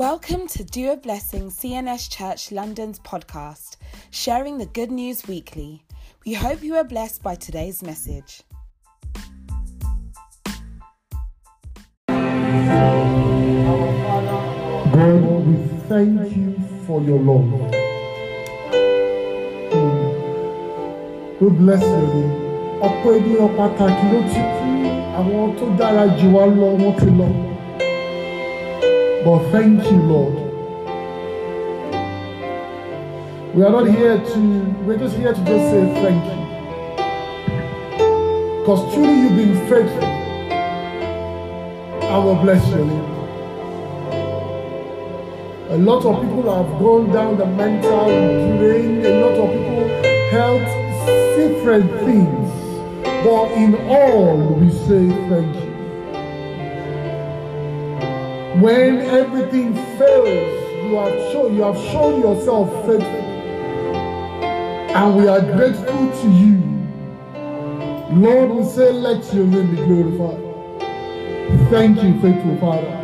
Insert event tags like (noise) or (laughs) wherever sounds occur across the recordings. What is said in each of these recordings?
Welcome to Do a Blessing CNS Church London's podcast, sharing the good news weekly. We hope you are blessed by today's message. God, we thank you for your love. We bless you. Ọ̀pọ̀ ènìyàn pàtàkì ló ti kú. Àwọn tó dára jù wá lọ, wọ́n ti lọ. But thank you, Lord. We are not here to, we're just here to just say thank you. Because truly you've been faithful. I will bless your name. A lot of people have gone down the mental drain. A lot of people held different things. But in all, we say thank you. When everything fails, you have shown you have shown yourself faithful. And we are grateful to you. Lord, we say, let your name be glorified. Thank you, faithful Father.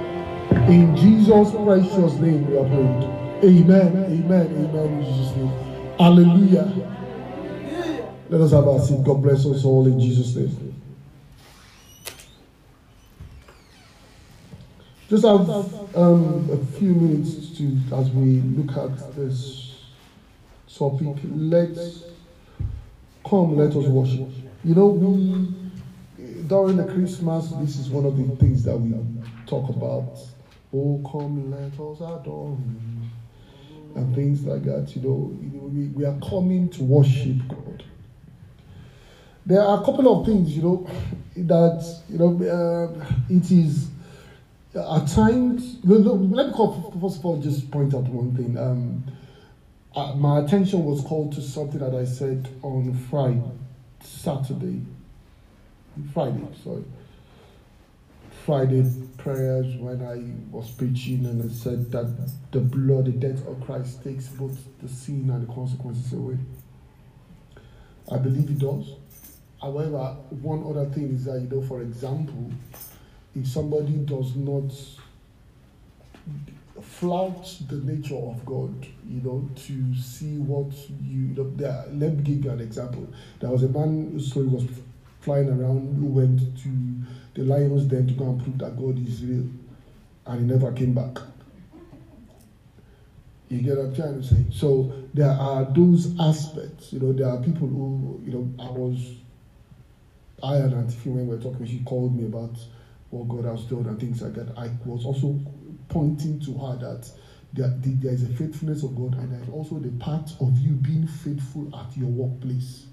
In Jesus' precious name we are prayed. Amen. Amen. Amen. In Jesus' name. Hallelujah. Let us have our seat. God bless us all in Jesus' name. Just have um, a few minutes to as we look at this topic. Let's come, let us worship. You know, we during the Christmas, this is one of the things that we talk about. Oh, come, let us adore him. And things like that, you know, we, we are coming to worship God. There are a couple of things, you know, that, you know, uh, it is at times, let me call, first of all just point out one thing. Um, uh, my attention was called to something that I said on Friday, Saturday, Friday, sorry. Friday prayers when I was preaching and I said that the blood, the death of Christ takes both the sin and the consequences away. I believe it does. However, one other thing is that, you know, for example, if somebody does not flout the nature of God, you know, to see what you, you know, there, let me give you an example. There was a man whose story was flying around who went to the lion's den to go and prove that God is real, and he never came back. You get what I'm trying to say? So there are those aspects. You know, there are people who, you know, I was, I and Auntie when we were talking, she called me about what God has done and things like that. I was also pointing to her that there, there is a faithfulness of God, and there's also the part of you being faithful at your workplace.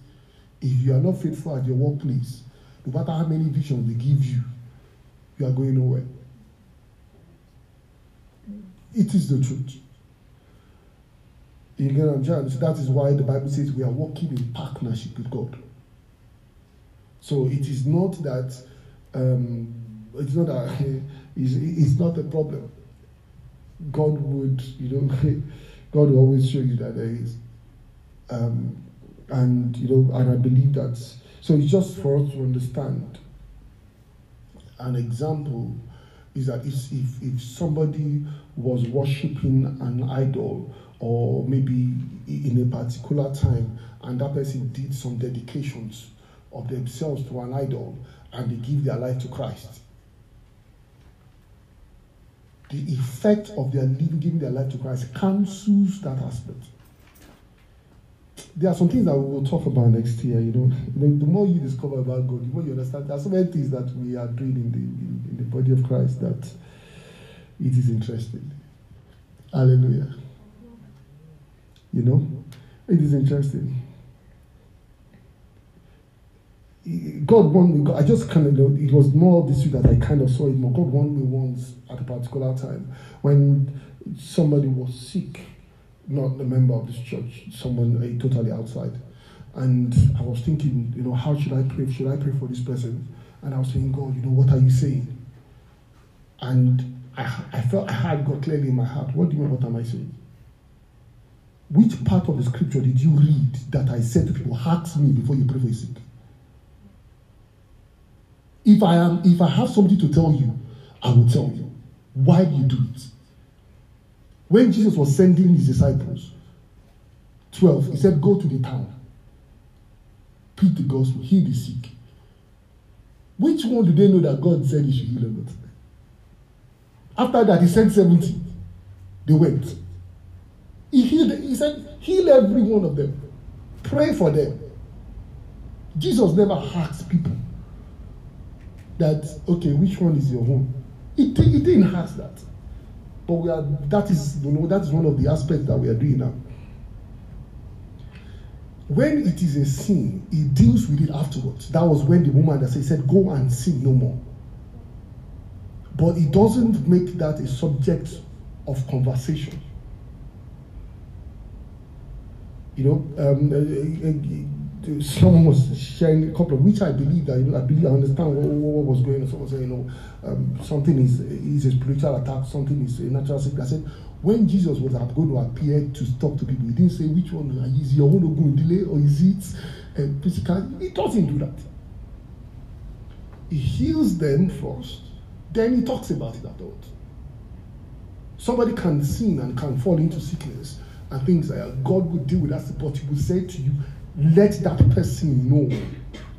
If you are not faithful at your workplace, no matter how many visions they give you, you are going nowhere. It is the truth. You I'm? So that is why the Bible says we are working in partnership with God. So it is not that um, it's not that (laughs) it's, it's not a problem. God would, you know, (laughs) God will always show you that there is. Um, and you know, and I believe that. So it's just for us to understand. An example is that if, if, if somebody was worshiping an idol, or maybe in a particular time, and that person did some dedications of themselves to an idol, and they give their life to Christ, the effect of their living, giving their life to Christ cancels that aspect there are some things that we will talk about next year. You know, the, more you discover about God, the more you understand. There are so many things that we are doing in the in, in the body of Christ that it is interesting. Hallelujah. You know, it is interesting. God warned me. God. I just kind of, it was more this week that I kind of saw it more. God warned me once at a particular time when somebody was sick not a member of this church, someone uh, totally outside. And I was thinking, you know, how should I pray? Should I pray for this person? And I was saying, God, you know, what are you saying? And I, I felt I had God clearly in my heart. What do you mean, what am I saying? Which part of the scripture did you read that I said to people, ask me before you pray for a sick? If I am, if I have something to tell you, I will tell you. Why do you do it? When Jesus was sending his disciples, 12, he said, Go to the town, preach the gospel, heal the sick. Which one do they know that God said he should heal not? After that, he sent 70. They went. He healed, he said, heal every one of them. Pray for them. Jesus never asked people that, okay, which one is your home? It he didn't ask that. But we are that is you know that is one of the aspects that we are doing now. When it is a sin, he deals with it afterwards. That was when the woman that said, said Go and sin no more. But he doesn't make that a subject of conversation. You know, um, someone was sharing a couple of which I believe that you know, I believe I understand what, what was going on. Someone saying, you know, um, something is is a spiritual attack, something is a natural sickness. I said, when Jesus was going to appear to talk to people, he didn't say which one is your own going delay or is it uh, physical. He doesn't do that. He heals them first, then he talks about it afterwards. Somebody can sin and can fall into sickness and things like that. God will deal with that, but He will say to you, let that person know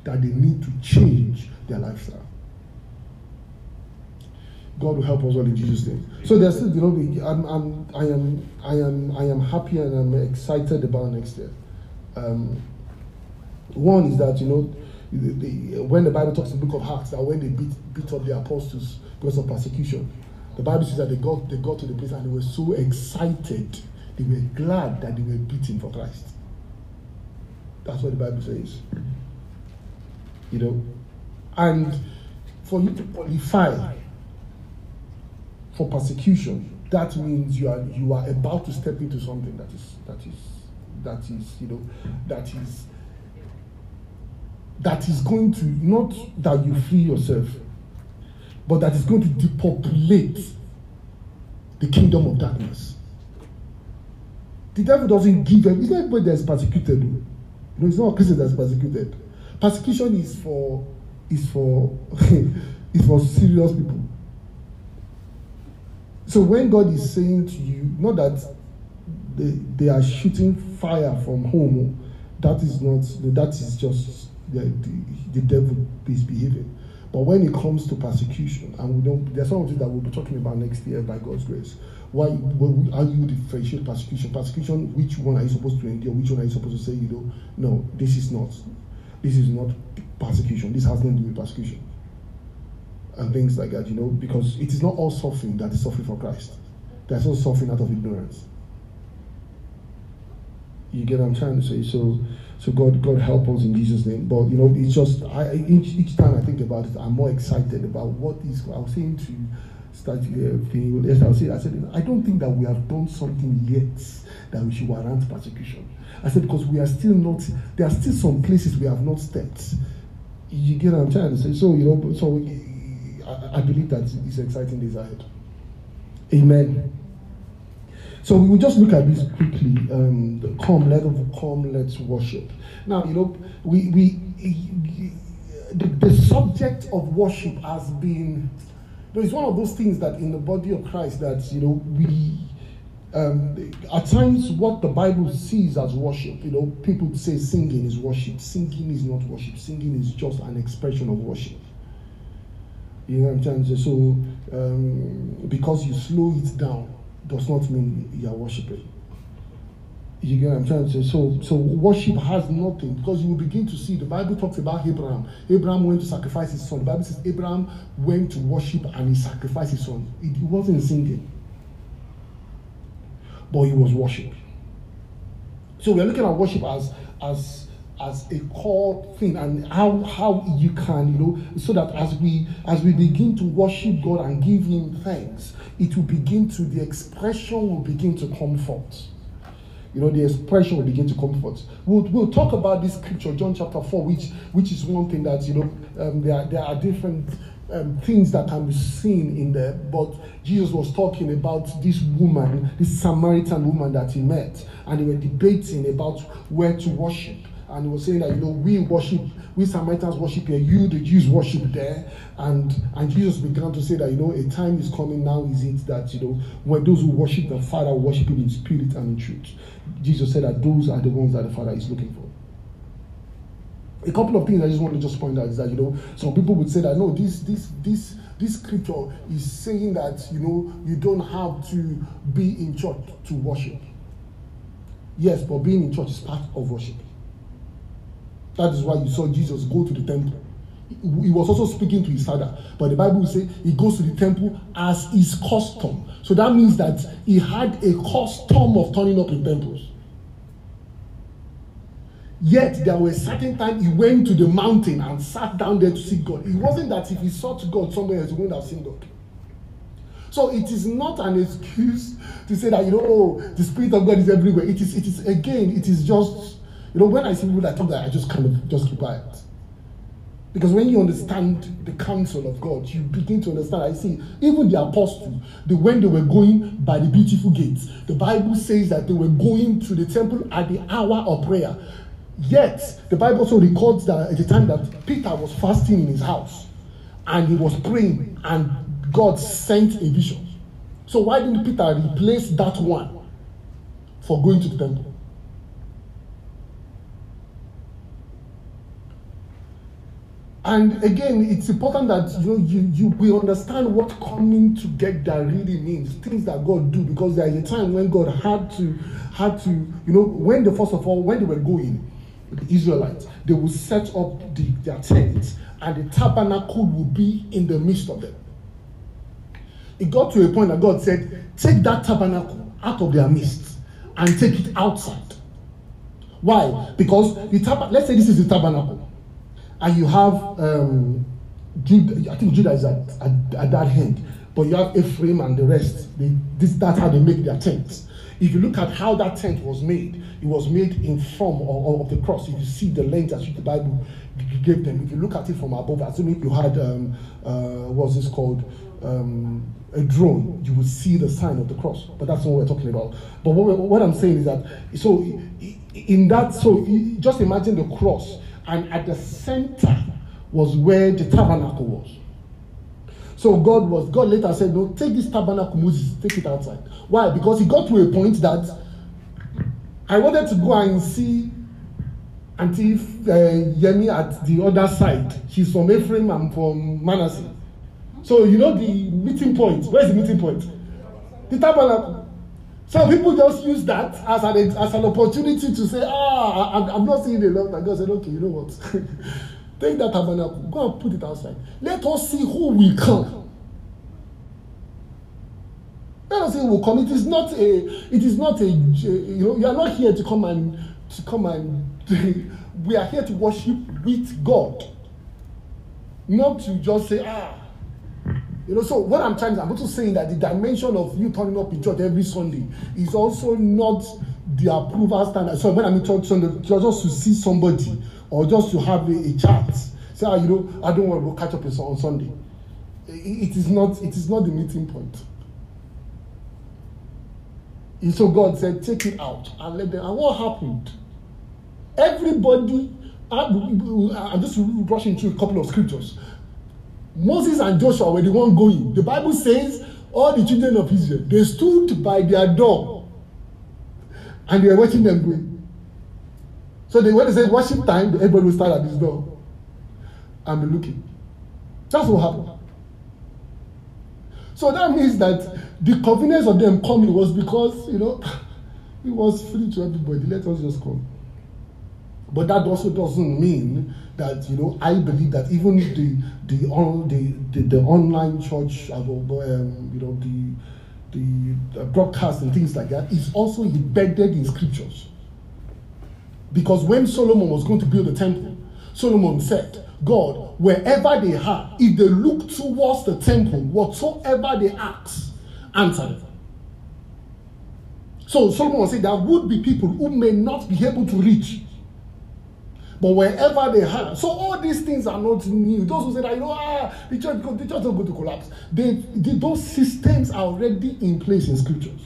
that they need to change their lifestyle. God will help us all in Jesus' name. So there's still, you know, I'm, I'm, I am, I am, I am happy and I'm excited about next year. Um, one is that you know, the, the, when the Bible talks in the book of Acts that when they beat beat up the apostles because of persecution, the Bible says that they got they got to the place and they were so excited, they were glad that they were beaten for Christ. That's what the Bible says. You know, and for you to qualify for persecution, that means you are you are about to step into something that is that is that is you know that is that is going to not that you free yourself, but that is going to depopulate the kingdom of darkness. The devil doesn't give it's not everybody that's persecuted. Know, it's not a Christian that's persecuted. Persecution is for is for (laughs) is for serious people. So when God is saying to you, not that they, they are shooting fire from home, that is not that is just the, the, the devil misbehaving. But when it comes to persecution, and we don't, there's some of it that we'll be talking about next year by God's grace. Why, when how you differentiate persecution? Persecution, which one are you supposed to endure? Which one are you supposed to say, you know, no, this is not, this is not persecution. This has nothing to do with persecution and things like that, you know, because it is not all suffering that is suffering for Christ. There's also suffering out of ignorance. You get what I'm trying to say? So, so God, God help us in Jesus' name. But you know, it's just I each, each time I think about it, I'm more excited about what is. I was saying to start uh, yes, I was saying, I said, I don't think that we have done something yet that we should warrant persecution. I said because we are still not. There are still some places we have not stepped. You get what I'm trying to say? So you know, so. I, I believe that it's exciting days ahead. Amen. So we will just look at this quickly. Um, come, let come, let's worship. Now, you know, we we the, the subject of worship has been. It's one of those things that in the body of Christ that you know we. Um, at times, what the Bible sees as worship, you know, people say singing is worship. Singing is not worship. Singing is just an expression of worship. You know what I'm trying to say? So, um, because you slow it down does not mean you are worshiping. You get what I'm trying to say? So, so worship has nothing because you will begin to see the Bible talks about Abraham. Abraham went to sacrifice his son. The Bible says Abraham went to worship and he sacrificed his son. It, wasn't singing, but he was worshiping. So we're looking at worship as as as a core thing and how how you can you know so that as we as we begin to worship god and give him thanks it will begin to the expression will begin to comfort you know the expression will begin to comfort we'll, we'll talk about this scripture john chapter 4 which which is one thing that you know um, there, are, there are different um, things that can be seen in there but jesus was talking about this woman this samaritan woman that he met and they were debating about where to worship and he was saying that you know we worship, we Samaritans worship here, you the Jews worship there, and and Jesus began to say that you know a time is coming now is it that you know when those who worship the Father worship Him in spirit and in truth. Jesus said that those are the ones that the Father is looking for a couple of things I just want to just point out is that you know some people would say that no this this this this scripture is saying that you know you don't have to be in church to worship. Yes, but being in church is part of worship. That is why you saw Jesus go to the temple. He was also speaking to his father, but the Bible will say he goes to the temple as his custom. So that means that he had a custom of turning up in temples. Yet there a certain time he went to the mountain and sat down there to seek God. It wasn't that if he sought God somewhere else, he wouldn't have seen God. So it is not an excuse to say that you know, oh, the spirit of God is everywhere. It is, it is again, it is just, you know, when I see people that talk that, I just kind of just keep quiet. Because when you understand the counsel of God, you begin to understand. I see even the apostles, the when they were going by the beautiful gates, the Bible says that they were going to the temple at the hour of prayer. Yet, the Bible also records that at the time that Peter was fasting in his house and he was praying, and God sent a vision. So, why didn't Peter replace that one for going to the temple? And again, it's important that you you, you we understand what coming together really means, things that God do, because there is a time when God had to had to, you know, when the first of all, when they were going, the Israelites, they will set up the, their tents and the tabernacle will be in the midst of them. It got to a point that God said, Take that tabernacle out of their midst and take it outside. Why? Because the tab- let's say this is the tabernacle, and you have um, I think Judah is at, at, at that end, but you have Ephraim and the rest. They, this, that's how they make their tents. If you look at how that tent was made, it was made in form of, of the cross. If you see the length that the Bible gave them, if you look at it from above, assuming you had um, uh, what's this called? Um, a drone, you would see the sign of the cross. But that's not what we're talking about. But what, what I'm saying is that, so in that, so just imagine the cross, and at the center was where the tabernacle was. So God was, God later said, No, take this tabernacle, Moses, take it outside. Why? Because he got to a point that I wanted to go and see Auntie uh, Yemi at the other side. She's from Ephraim, I'm from Manasseh. So you know the meeting point. Where's the meeting point? The tabernacle. So people just use that as an as an opportunity to say, ah, I'm, I'm not seeing the love. And God said, okay, you know what? (laughs) Take that tabernacle, go and put it outside. Let us see who will come. Let us see who will come. It is not a, it is not a, you know, you are not here to come and to come and (laughs) we are here to worship with God. Not to just say, ah, you know, so what I'm trying to, I'm also saying that the dimension of you turning up in church every Sunday is also not the approval standard. So when I'm in church Sunday, just to see somebody or just to have a, a chat. Say, ah, you know, I don't want to catch up on Sunday. It is not. It is not the meeting point. And so God said, take it out and let them. And what happened? Everybody. I'm just rushing through a couple of scriptures. Moses and Joshua were the one going. The Bible says all the children of Israel they stood by their door and they were watching them going. So they, when they say worship time, everybody will start at this door and be looking. That's what happened. So that means that the convenience of them coming was because, you know, (laughs) it was free to everybody. Let us just come. But that also doesn't mean that, you know, I believe that even the the on the, the, the online church, uh, um, you know, the the broadcast and things like that is also embedded in scriptures. Because when Solomon was going to build the temple, Solomon said, God, wherever they are, if they look towards the temple, whatsoever they ask, answer it. So Solomon said there would be people who may not be able to reach. But wherever they are, so all these things are not new. Those who say that, you know, ah, the church, the church is going to collapse. They, they, those systems are already in place in scriptures.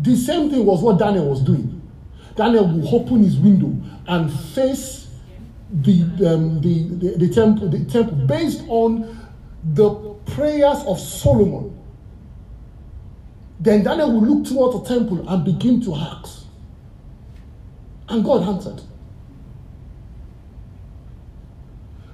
The same thing was what Daniel was doing. Daniel will open his window and face the, um, the, the, the, temple, the temple based on the prayers of Solomon. Then Daniel will look towards the temple and begin to ask. And God answered.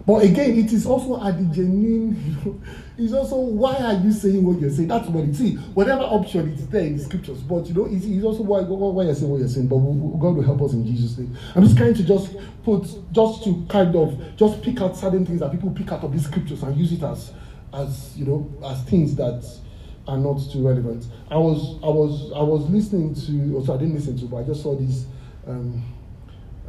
But again, it is also at the genuine, (laughs) you know, it's also why are you saying what you're saying? That's what it is. Whatever option is there in scriptures, but you know, it's, it's also why, why you're saying what you're saying. But God will help us in Jesus' name. I'm just trying to just put, just to kind of just pick out certain things that people pick out of these scriptures and use it as, as you know, as things that are not too relevant. I was, I was, I was listening to, also I didn't listen to, but I just saw this. Um,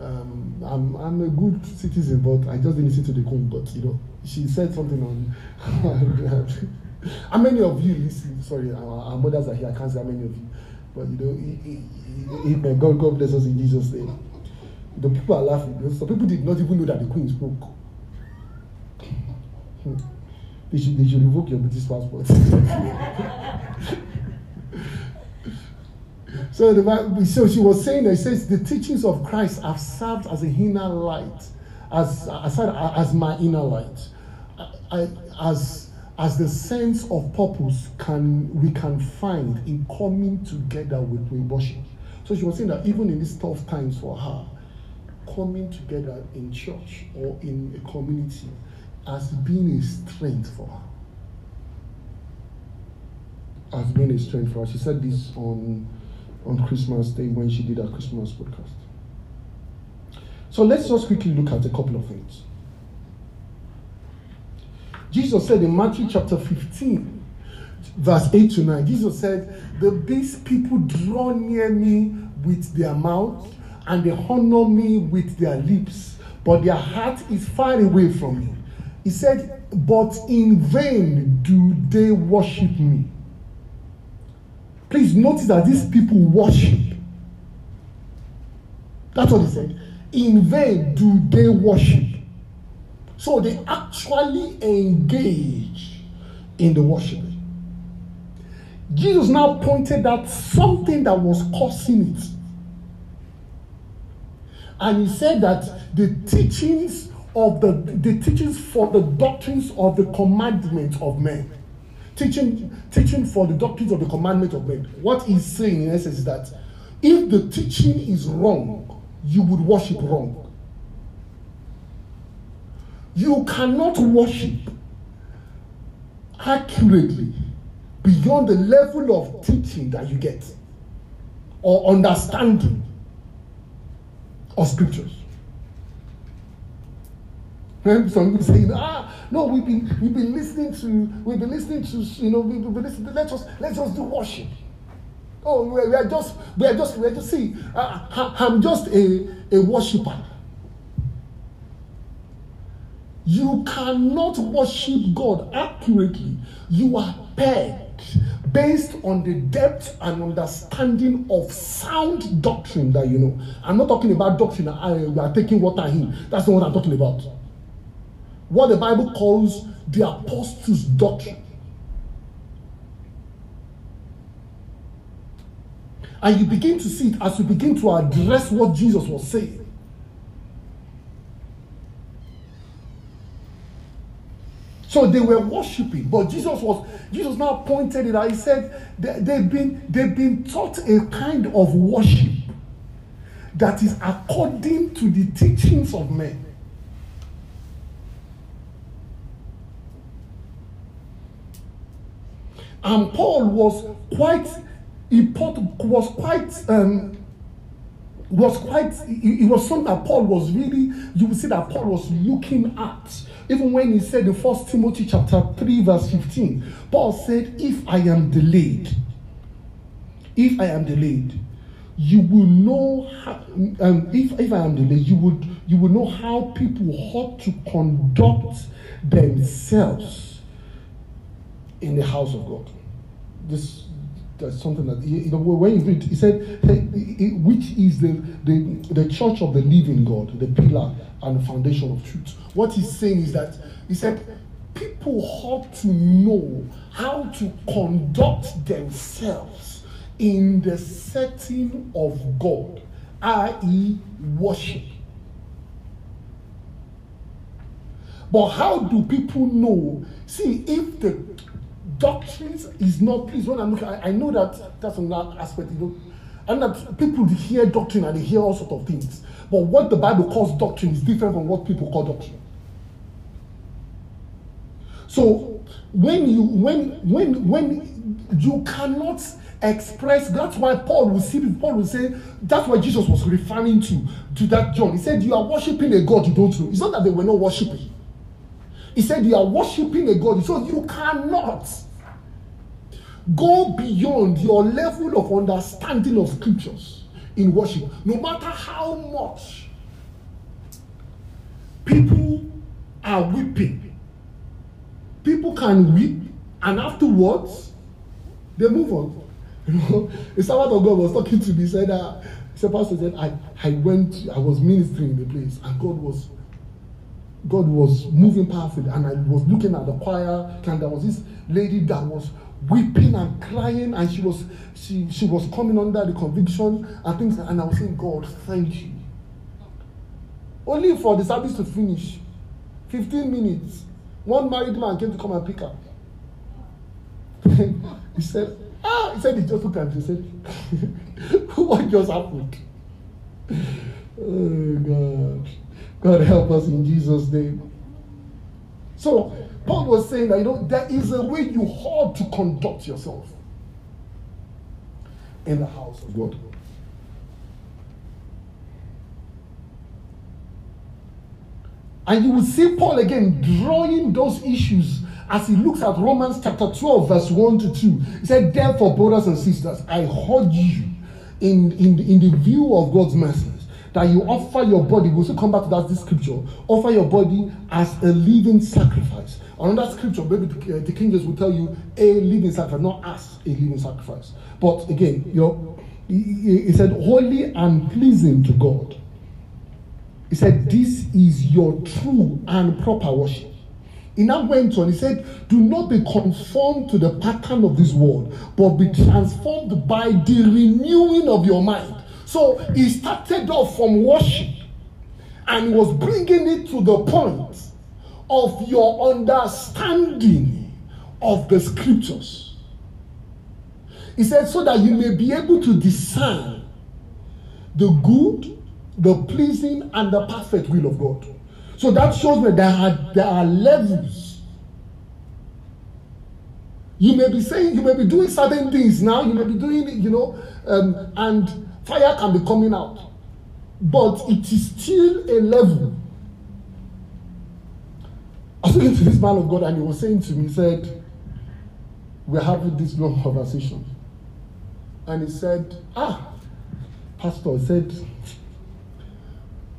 um, I'm, I'm a good citizen, but I just didn't listen to the queen. But you know, she said something on. (laughs) how many of you listen? Sorry, our, our, mothers are here. I can't say how many of you, but you know, amen. God, God bless us in Jesus' name. The people are laughing. Some people did not even know that the queen spoke. they should, they should revoke your British passport. (laughs) So, the, so she was saying that it says the teachings of Christ have served as a inner light, as as, as my inner light, I, as as the sense of purpose can we can find in coming together with, with worship. So she was saying that even in these tough times for her, coming together in church or in a community has been a strength for her. Has been a strength for her. She said this on on Christmas Day when she did her Christmas podcast. So let's just quickly look at a couple of things. Jesus said in Matthew chapter 15, verse 8 to 9, Jesus said, the, These people draw near me with their mouth and they honor me with their lips, but their heart is far away from me. He said, But in vain do they worship me Please notice that these people worship. That's what he said. In vain do they worship. So they actually engage in the worship. Jesus now pointed out something that was causing it. And he said that the teachings of the, the teachings for the doctrines of the commandments of men teaching, teaching for the doctrines of the commandment of men. What he's saying in essence is that if the teaching is wrong, you would worship wrong. You cannot worship accurately beyond the level of teaching that you get or understanding of scriptures. Some people saying, ah, no, we've been we've been listening to we've been listening to you know we've been listening. To, let us let us do worship. Oh, we are, just we are just we are just see. Uh, I'm just a a worshiper. You cannot worship God accurately. You are pegged based on the depth and understanding of sound doctrine that you know. I'm not talking about doctrine. I, we are taking water in. That's not what I'm talking about what the Bible calls the apostles' doctrine. And you begin to see it as you begin to address what Jesus was saying. So they were worshiping, but Jesus was Jesus now pointed it out. He said they, they've been they've been taught a kind of worship that is according to the teachings of men. And Paul was quite important, was quite um, was quite it, was something that Paul was really you will see that Paul was looking at. Even when he said in First Timothy chapter 3 verse 15 Paul said if I am delayed if I am delayed you will know how um, if, if I am delayed you would you will know how people ought to conduct themselves in the house of God. This that's something that you know when you read, he said, which is the, the the church of the living God, the pillar and the foundation of truth. What he's saying is that he said people ought to know how to conduct themselves in the setting of God i.e., worship. But how do people know? See, if the doctrines is not, please, when I'm looking, I, I know that that's another aspect, you know, and that people hear doctrine and they hear all sorts of things. But what the Bible calls doctrine is different from what people call doctrine. So when you when when when you cannot express that's why paul will see paul will say that's why jesus was referring to to that john he said you are worshiping a god you don't know it's not that they were not worshiping he said you are worshiping a god so you cannot go beyond your level of understanding of scriptures in worship. No matter how much people are weeping people can weep and afterwards they move on. You know the servant of god was talking to me. Said uh, said pastor said i i went i was ministering in the place and god was god was moving powerfully and i was looking at the choir and there was this lady that was weeping and crying and she was she she was coming under the conviction and things and i was saying god thank you. Only for the service to finish fifteen minutes one married man came to come and pick her. (laughs) He said ah he said he just looked at me he said (laughs) what just happened? Oh god. God help us in jesus name. So paul was saying that you know there is a way you ought to conduct yourself in the house of god And you will see Paul again drawing those issues as he looks at Romans chapter 12, verse 1 to 2. He said, Therefore, brothers and sisters, I urge you in, in, in the view of God's message that you offer your body. We'll still come back to that this scripture. Offer your body as a living sacrifice. Another scripture, maybe the, uh, the King James will tell you a living sacrifice, not as a living sacrifice. But again, you know, he, he said, holy and pleasing to God. He said, This is your true and proper worship. He now went on, he said, Do not be conformed to the pattern of this world, but be transformed by the renewing of your mind. So he started off from worship and was bringing it to the point of your understanding of the scriptures. He said, So that you may be able to discern the good the pleasing and the perfect will of God. So that shows me there are there are levels. You may be saying you may be doing certain things now. You may be doing it, you know, um, and fire can be coming out, but it is still a level. I was speaking to this man of God, and he was saying to me, he said, "We're having this long conversation," and he said, "Ah, Pastor," he said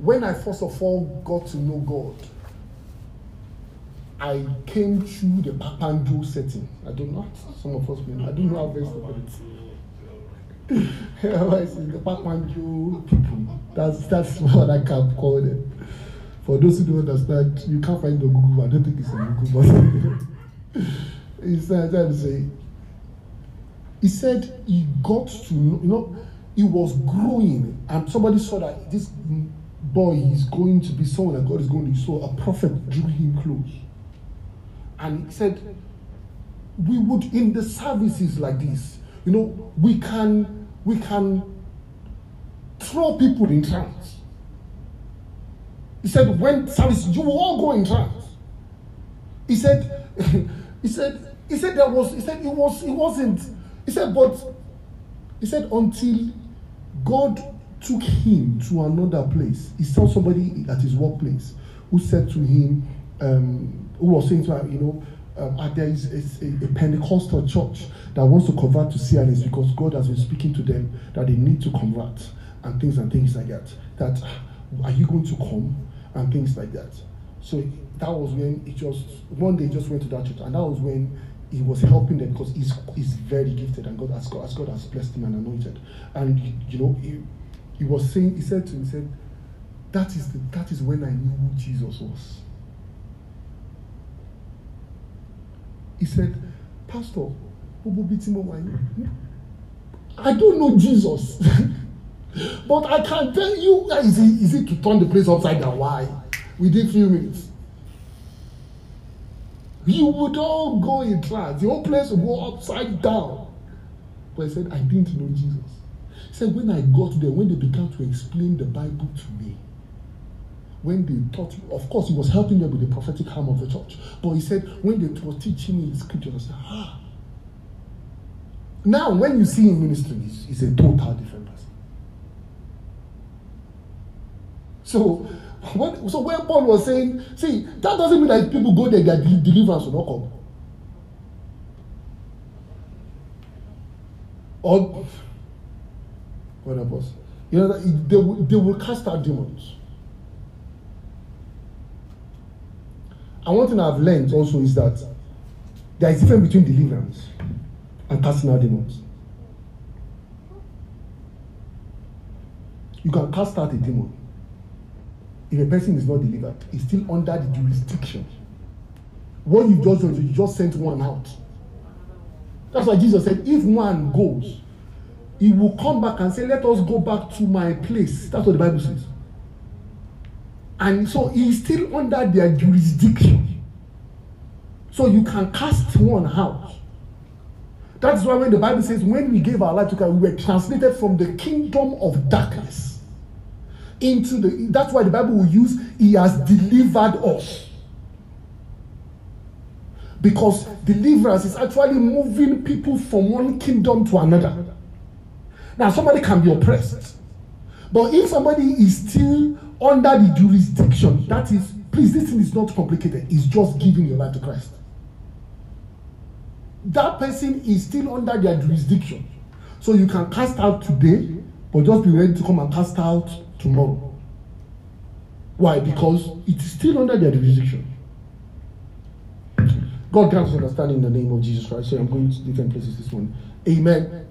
when I first of all got to know God, I came through the Papandu setting. I don't know. Some of us may I don't know how best to put it. The Papanjo people. That's that's (laughs) what I can call them. For those who don't understand, you can't find the Google. I don't think it's a Google, but he said, to say, he said he got to you know, he was growing, and somebody saw that this boy is going to be someone that God is going to so a prophet drew him close. And he said, We would in the services like this, you know, we can we can throw people in trance. He said, when service, you will all go in trance. He said, (laughs) he said, he said there was, he said it was, it wasn't, he said, but he said until God took him to another place. He saw somebody at his workplace who said to him, um, who was saying to him, you know, um, there is a, a, Pentecostal church that wants to convert to CLS because God has been speaking to them that they need to convert and things and things like that. That are you going to come and things like that. So that was when it just one day just went to that church and that was when he was helping them because he's he's very gifted and God has God, as God has blessed him and anointed. And you know, he, he was saying, he said to him, he said, that is, the, that is when I knew who Jesus was. He said, Pastor, I don't know Jesus. (laughs) But I can tell you, is it, is it to turn the place upside down? Why? Within few minutes. You would all go in trance. The whole place would go upside down. But he said, I didn't know Jesus. He said, when I got there, when they began to explain the Bible to me, when they taught, of course, he was helping them with the prophetic arm of the church. But he said, when they were teaching the scripture, I said, ah. Now, when you see him ministering, he's, he's a total different person. So, when, so when Paul was saying, see, that doesn't mean that people go there, their deliverance will not come. Or, what else? You know, they they will cast out demons. And one thing I've learned also is that there is difference between deliverance and casting out demons. You can cast out a demon. If a person is not delivered, he's still under the jurisdiction. What you just done, you just sent one out. That's why Jesus said, if one goes, he will come back and say, Let us go back to my place. That's what the Bible says. And so he's still under their jurisdiction. So you can cast one out. That's why when the Bible says, when we gave our life to God, we were translated from the kingdom of darkness into the. That's why the Bible will use, He has delivered us. Because deliverance is actually moving people from one kingdom to another. Now, somebody can be oppressed. But if somebody is still under the jurisdiction, that is, please, this thing is not complicated. It's just giving your life to Christ. That person is still under their jurisdiction. So you can cast out today, but just be ready to come and cast out tomorrow. Why? Because it is still under their jurisdiction. God grants understanding in the name of Jesus Christ. So I'm going to different places this morning. Amen.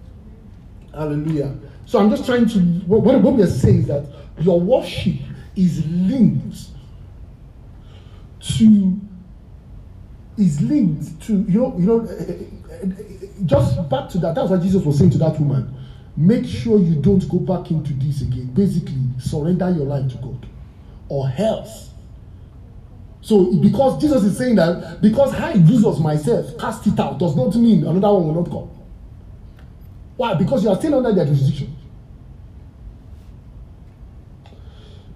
Hallelujah. So I'm just trying to, what, what we are saying is that your worship is linked to is linked to you know you know eh, eh, eh, just back to that that's what jesus was saying to that woman make sure you don't go back into this again. Basically surrender your life to god or else. So because jesus is saying that because i jesus myself cast it out does not mean another one will not come. Why? Because you are still under their jurisdiction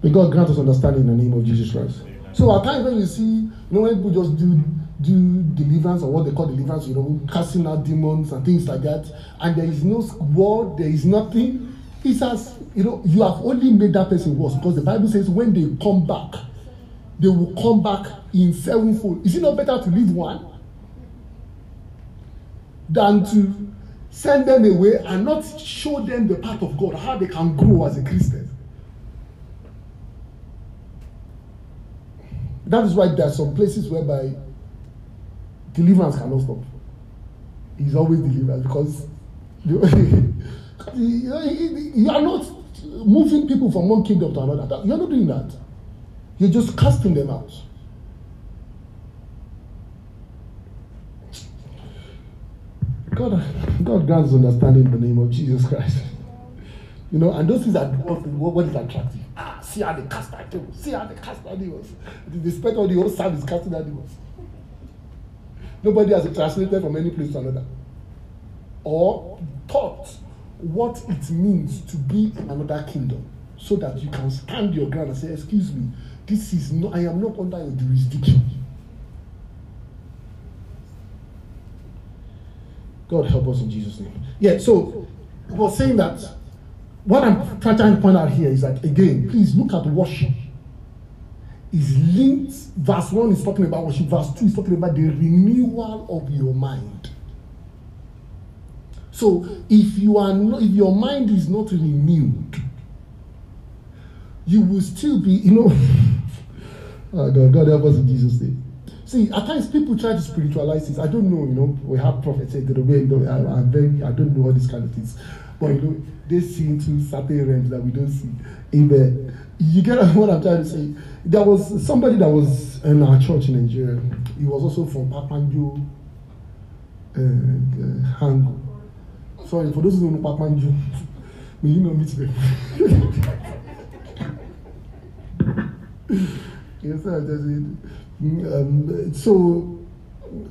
May God grant us understanding in the name of Jesus Christ. So at times when you see, you know, when people just do do deliverance or what they call deliverance, you know, casting out demons and things like that, and there is no word, there is nothing. It's as you know, you have only made that person worse because the Bible says when they come back, they will come back in sevenfold. Is it not better to leave one than to send them away and not show them the path of God, how they can grow as a Christian? That is why there are some places whereby deliverance cannot stop. He's always delivered because (laughs) you are not moving people from one kingdom to another. You're not doing that. You're just casting them out. God, God grants understanding in the name of Jesus Christ. (laughs) You know, and those things are what, is attractive. See how they cast that demons. See how they cast that demons. The spent all the whole service casting that demons. Nobody has translated from any place to another. Or taught what it means to be in another kingdom so that you can stand your ground and say, Excuse me, this is not, I am not under your jurisdiction. God help us in Jesus' name. Yeah, so I saying that what I'm trying to point out here is that, again, please look at worship. Is linked, verse 1 is talking about worship, verse 2 is talking about the renewal of your mind. So if you are not, if your mind is not renewed, you will still be, you know, oh (laughs) God, God help us in Jesus' name. See, at times people try to spiritualize this. I don't know, you know, we have prophets you know, I, I'm very, I don't know all these kind of things. But you know, they see into certain realms that we don't see. Amen. You get (laughs) what I'm trying to say? There was somebody that was in our church in Nigeria. He was also from Papanjo, uh, uh, Hango. Sorry, for those who don't know Papanjo, (laughs) May you not meet them. (laughs) yes, sir. Um, so,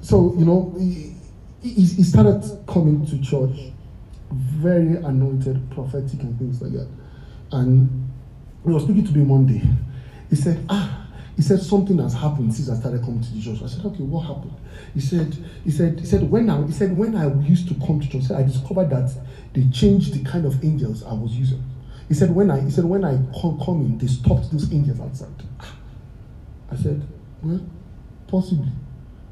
so you know, he, he, he started coming to church, very anointed, prophetic, and things like that. And he was speaking to me one day. He said, Ah, he said something has happened since I started coming to the church. I said, okay, what happened? He said, he said, he said when I he said when I used to come to church, I discovered that they changed the kind of angels I was using. He said when I he said when I come, come in, they stopped those angels outside. I said, well, possibly.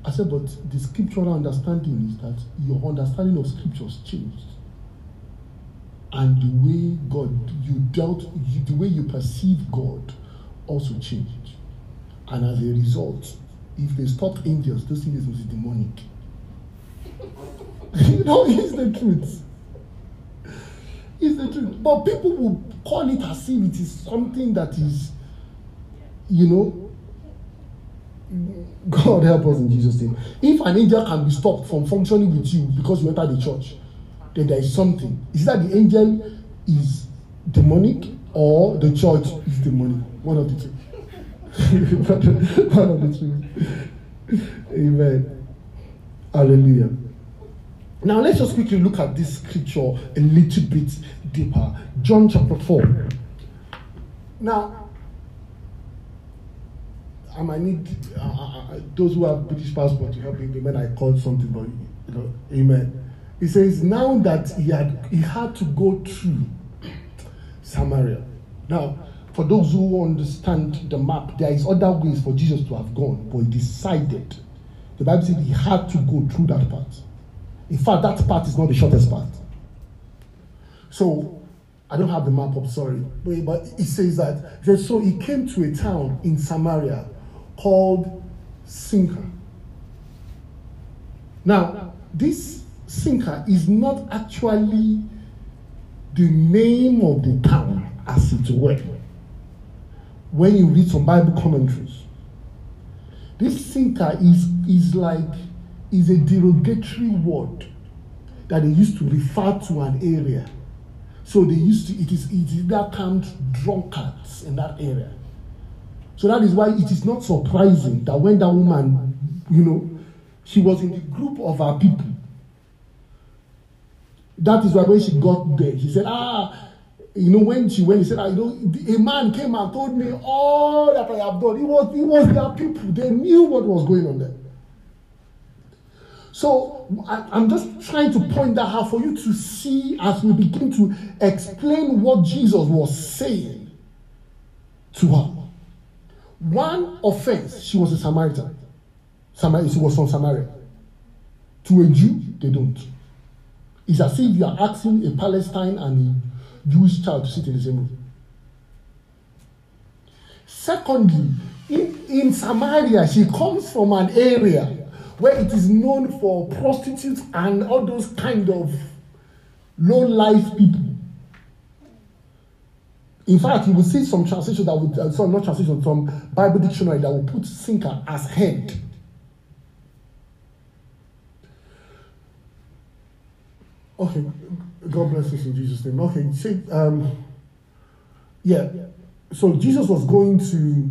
I said, but the scriptural understanding is that your understanding of scriptures changed. And the way God, you dealt, you, the way you perceive God also changed. And as a result, if they stopped angels, those angels was demonic. (laughs) you know, it's the truth. It's the truth. But people will call it as if it is something that is, you know, God help us in Jesus' name. If an angel can be stopped from functioning with you because you enter the church, then there is something. Is that the angel is demonic or the church is demonic? One of the two. (laughs) One of the two. Amen. Hallelujah. Now let's just quickly look at this scripture a little bit deeper. John chapter 4. Now, I might need uh, uh, uh those who have British passport to help me when I call something, but you know, amen. He says, now that he had he had to go through Samaria. Now, for those who understand the map, there is other ways for Jesus to have gone, but he decided. The Bible said he had to go through that part. In fact, that part is not the shortest part. So I don't have the map up, sorry. But, but it says that says, so he came to a town in Samaria called Sychar. Now, this Sychar is not actually the name of the town as it were when you read some Bible commentaries. This Sychar is, is like, is a derogatory word that they used to refer to an area. So they used to, it is, it is that termed drunkards in that area. So that is why it is not surprising that when that woman, you know, she was in the group of our people. That is why when she got there, she said, Ah, you know, when she went, he said, I know a man came and told me all that I have done. It was, it was their people. They knew what was going on there. So I, I'm just trying to point that out for you to see as we begin to explain what Jesus was saying to her. One offense, she was a Samaritan. Samaritan, she was from Samaria. To a Jew, they don't. It's as if you are asking a Palestine and a Jewish child to sit in the same room. Secondly, in, in Samaria, she comes from an area where it is known for prostitutes and all those kind of low life people. In fact, you will see some translation that would, uh, sorry, not translation, some Bible dictionary that will put Sychar as head. Okay, God bless us in Jesus' name. Okay, see, um, yeah. So Jesus was going to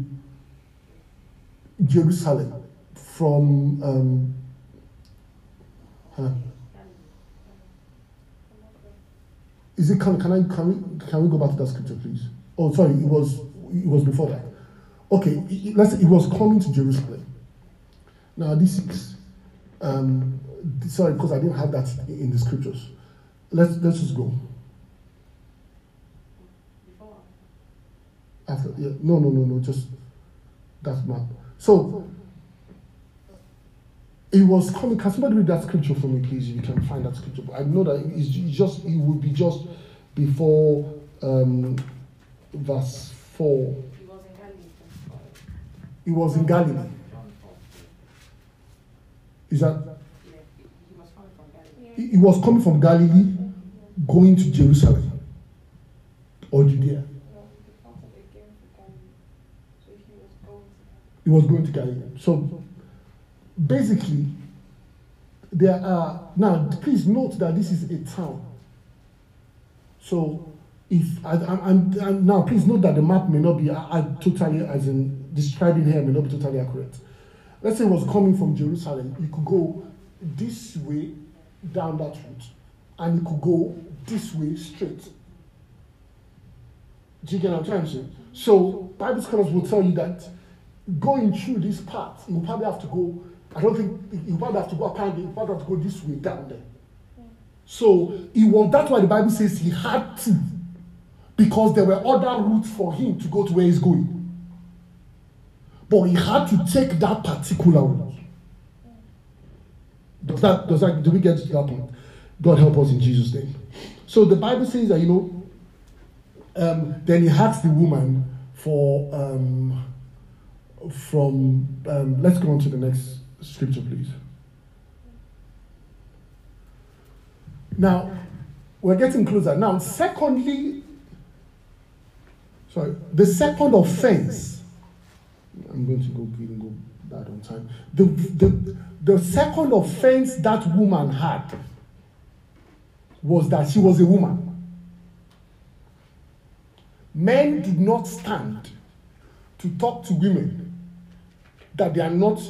Jerusalem from. Um, huh? Is it can, can I can we can we go back to that scripture, please? Oh, sorry, it was it was before that. Okay, let's say it was coming to Jerusalem. Now this is um, sorry because I didn't have that in the scriptures. Let's let's just go. After yeah, no no no no just that map. So it was coming. Can somebody read that scripture for me, please? If you can find that scripture. I know that it's just it will be just before um, verse four. It was in Galilee. Is that? He was coming from Galilee going to Jerusalem or Judea. He was going to Galilee. So basically, there are now please note that this is a town. So if now please note that the map may not be totally as in describing here may not be totally accurate. Let's say it was coming from Jerusalem, you could go this way down that route, and you could go this way straight. Do you get what I'm trying to say? So Bible scholars will tell you that going through this path, you probably have to go. I don't think he probably have to go apparently. You probably have to go this way down there. So he was that's why the Bible says he had to, because there were other routes for him to go to where he's going. But he had to take that particular route. Does that does that do we get to that point? God help us in Jesus' name. So the Bible says that you know, um, then he asked the woman for um, from um, let's go on to the next scripture, please. Now, we're getting closer. Now, secondly, sorry, the second offense. I'm going to go even go that on time. The, the, the second offense that woman had was that she was a woman. Men did not stand to talk to women that they are not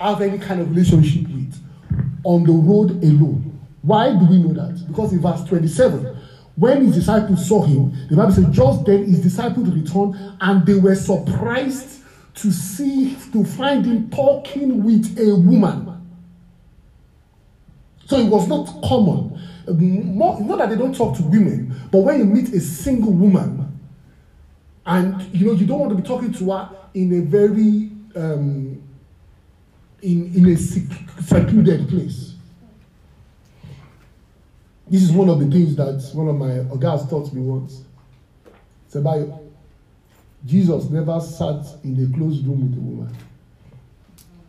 have any kind of relationship with on the road alone. Why do we know that? Because in verse 27, when his disciples saw him, the Bible says, just then his disciples returned and they were surprised to see, to find him talking with a woman. So it was not common. More, not that they don't talk to women, but when you meet a single woman, and you know you don't want to be talking to her in a very um, in in a secluded place. This is one of the things that one of my guys taught me once. It's about Jesus never sat in a closed room with a woman.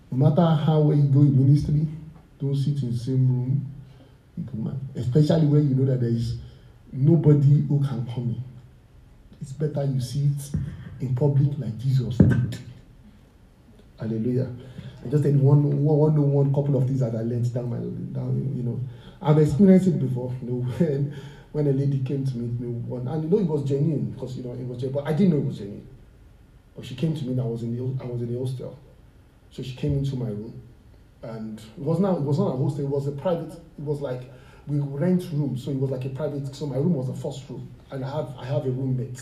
No matter how well you go in ministry, don't sit in the same room with a woman. Especially when you know that there is nobody who can come in. It's better you see it in public like Jesus did. Hallelujah. I just said one, one, one, couple of things that I learned down my down, you know. I've experienced it before, you know, (laughs) when when a lady came to meet me one and you know it was genuine because you know it was genuine, but I didn't know it was genuine. But she came to me and I was in the I was in the hostel. So she came into my room and it was not it was not a hostel, it was a private, it was like we rent rooms, so it was like a private so my room was the first room and I have I have a roommate.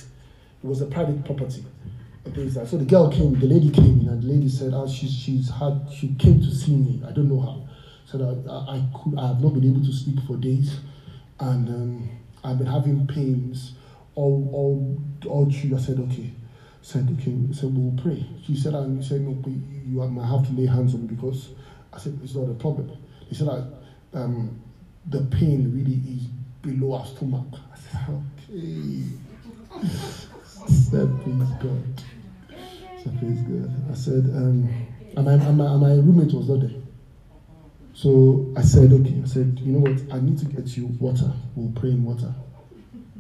It was a private property. So the girl came, the lady came in, and the lady said, "Ah, she's she's had she came to see me. I don't know how." Said I, I could I have not been able to sleep for days, and um, I've been having pains all all all through. I said, "Okay." Said, "Okay." Said, "We'll pray." She said, "I said no, you might have to lay hands on me because." I said, "It's not a problem." He said, "I um, the pain really is below our stomach." I said, "Okay." (laughs) said, "Please God." I said, um, and my, and, my, and my roommate was not there. So I said, okay. I said, you know what? I need to get you water. We'll pray in water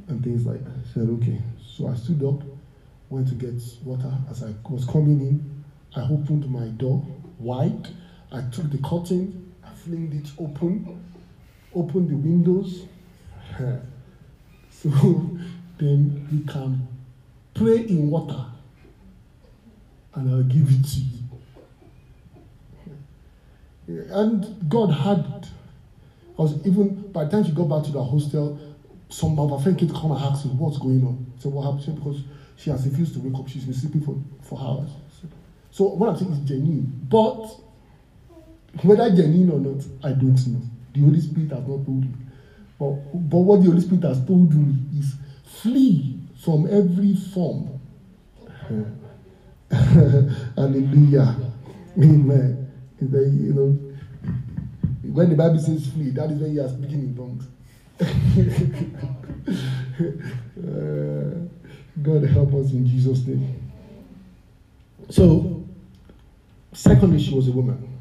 and things like that. I said, okay. So I stood up, went to get water. As I was coming in, I opened my door wide. I took the curtain, I flinged it open, opened the windows. (laughs) so (laughs) then we can pray in water and I'll give it to you. And God had, because even by the time she got back to the hostel, some of her friends came to come and ask me what's going on. So what happened? Because she has refused to wake up. She's been sleeping for, for hours. So what I'm saying is genuine. But whether genuine or not, I don't know. The Holy Spirit has not told me. But, but what the Holy Spirit has told me is flee from every form (laughs) Hallelujah. Amen. You know, when the Bible says flee, that is when you are speaking in tongues. uh, (laughs) God help us in Jesus' name. So, secondly, she was a woman.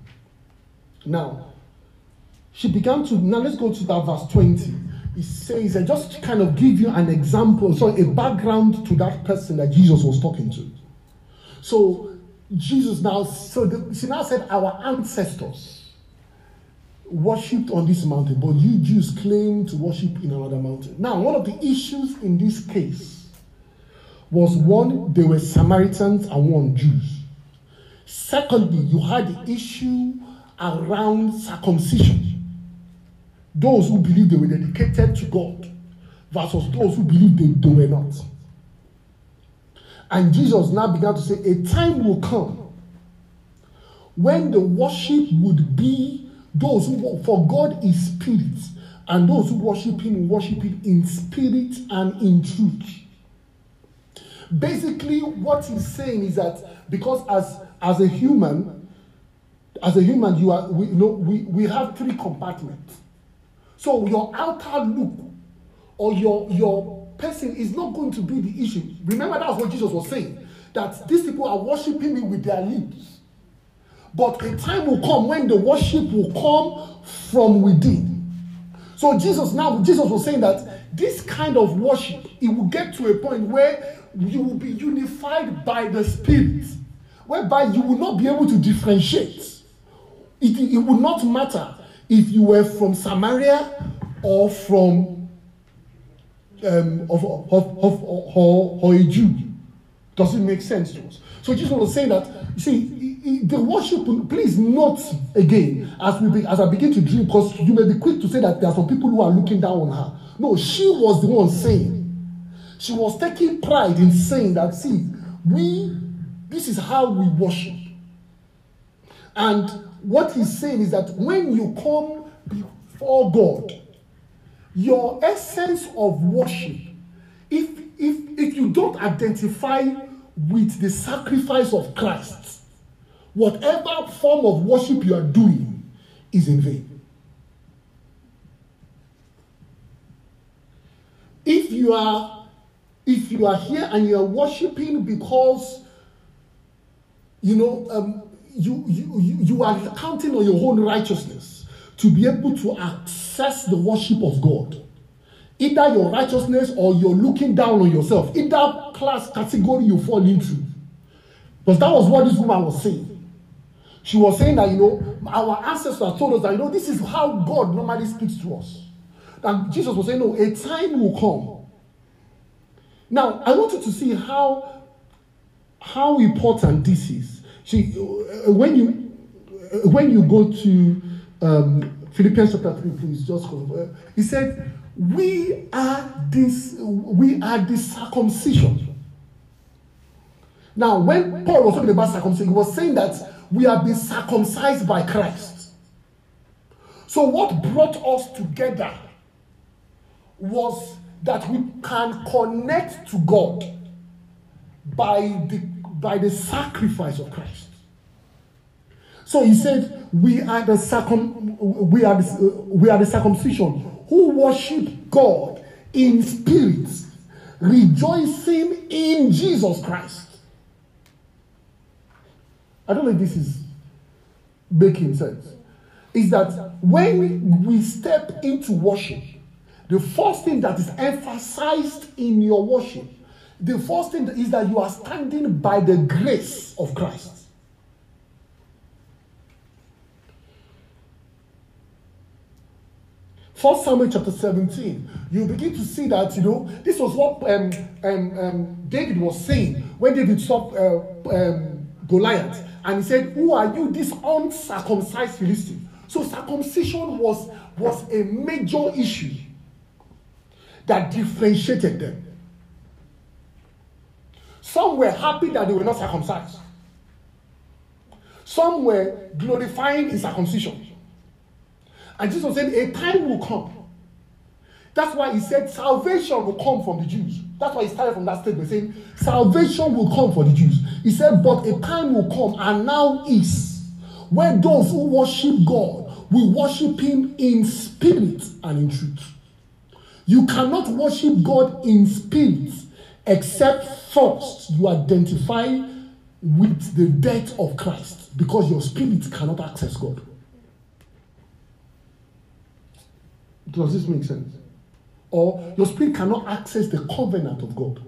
Now, she began to, now let's go to that verse 20. It says, and just kind of give you an example, so a background to that person that Jesus was talking to. So Jesus now, so the, she now said, our ancestors worshipped on this mountain, but you Jews claim to worship in another mountain. Now, one of the issues in this case was one, they were Samaritans and one Jews. Secondly, you had the issue around circumcision. Those who believed they were dedicated to God versus those who believed they, they were not. And Jesus now began to say, A time will come when the worship would be those who, for God is spirit, and those who worship Him worship Him in spirit and in truth. Basically, what he's saying is that because as, as a human, as a human, you are we you know we, we have three compartments. So your outer look or your your person is not going to be the issue. Remember that's what Jesus was saying. That these people are worshiping me with their lips. But a time will come when the worship will come from within. So Jesus now, Jesus was saying that this kind of worship, it will get to a point where you will be unified by the Spirit, whereby you will not be able to differentiate. It, it will not matter if you were from Samaria or from um, of, of, of, or, a Jew. Does it make sense to us? So Jesus was saying that, you see, the worship, please not again, as we be, as I begin to dream, because you may be quick to say that there are some people who are looking down on her. No, she was the one saying. She was taking pride in saying that, see, we, this is how we worship. And what he's saying is that when you come before God, your essence of worship, if, if, if you don't identify with the sacrifice of Christ, whatever form of worship you are doing is in vain. If you are if you are here and you are worshiping because you know um, you, you, you are counting on your own righteousness to be able to the worship of God. Either your righteousness or you're looking down on yourself. Either class category you fall into. Because that was what this woman was saying. She was saying that, you know, our ancestors told us that, you know, this is how God normally speaks to us. And Jesus was saying, no, a time will come. Now, I wanted to see how, how important this is. See, uh, when you uh, when you go to um, Philippians chapter three, please just go. Uh, he said, "We are this. We are the circumcision." Now, when Paul was talking about circumcision, he was saying that we have been circumcised by Christ. So, what brought us together was that we can connect to God by the by the sacrifice of Christ. So he said, "We are the circum, we are the, we are the circumcision who worship God in spirit, rejoicing in Jesus Christ." I don't know if this is making sense. Is that when we step into worship, the first thing that is emphasized in your worship the first thing is that you are standing by the grace of Christ. First Samuel chapter 17, you begin to see that, you know, this was what um, um, um, David was saying when David saw uh, um, Goliath. And he said, Who are you, this uncircumcised Philistine? So circumcision was, was a major issue that differentiated them. Some were happy that they were not circumcised. Some were glorifying in circumcision. And Jesus said, A time will come. That's why he said salvation will come from the Jews. That's why he started from that statement saying salvation will come for the Jews. He said, But a time will come, and now is, where those who worship God will worship Him in spirit and in truth. You cannot worship God in spirit except first you identify with the death of Christ because your spirit cannot access God. Does this make sense? Or your spirit cannot access the covenant of God.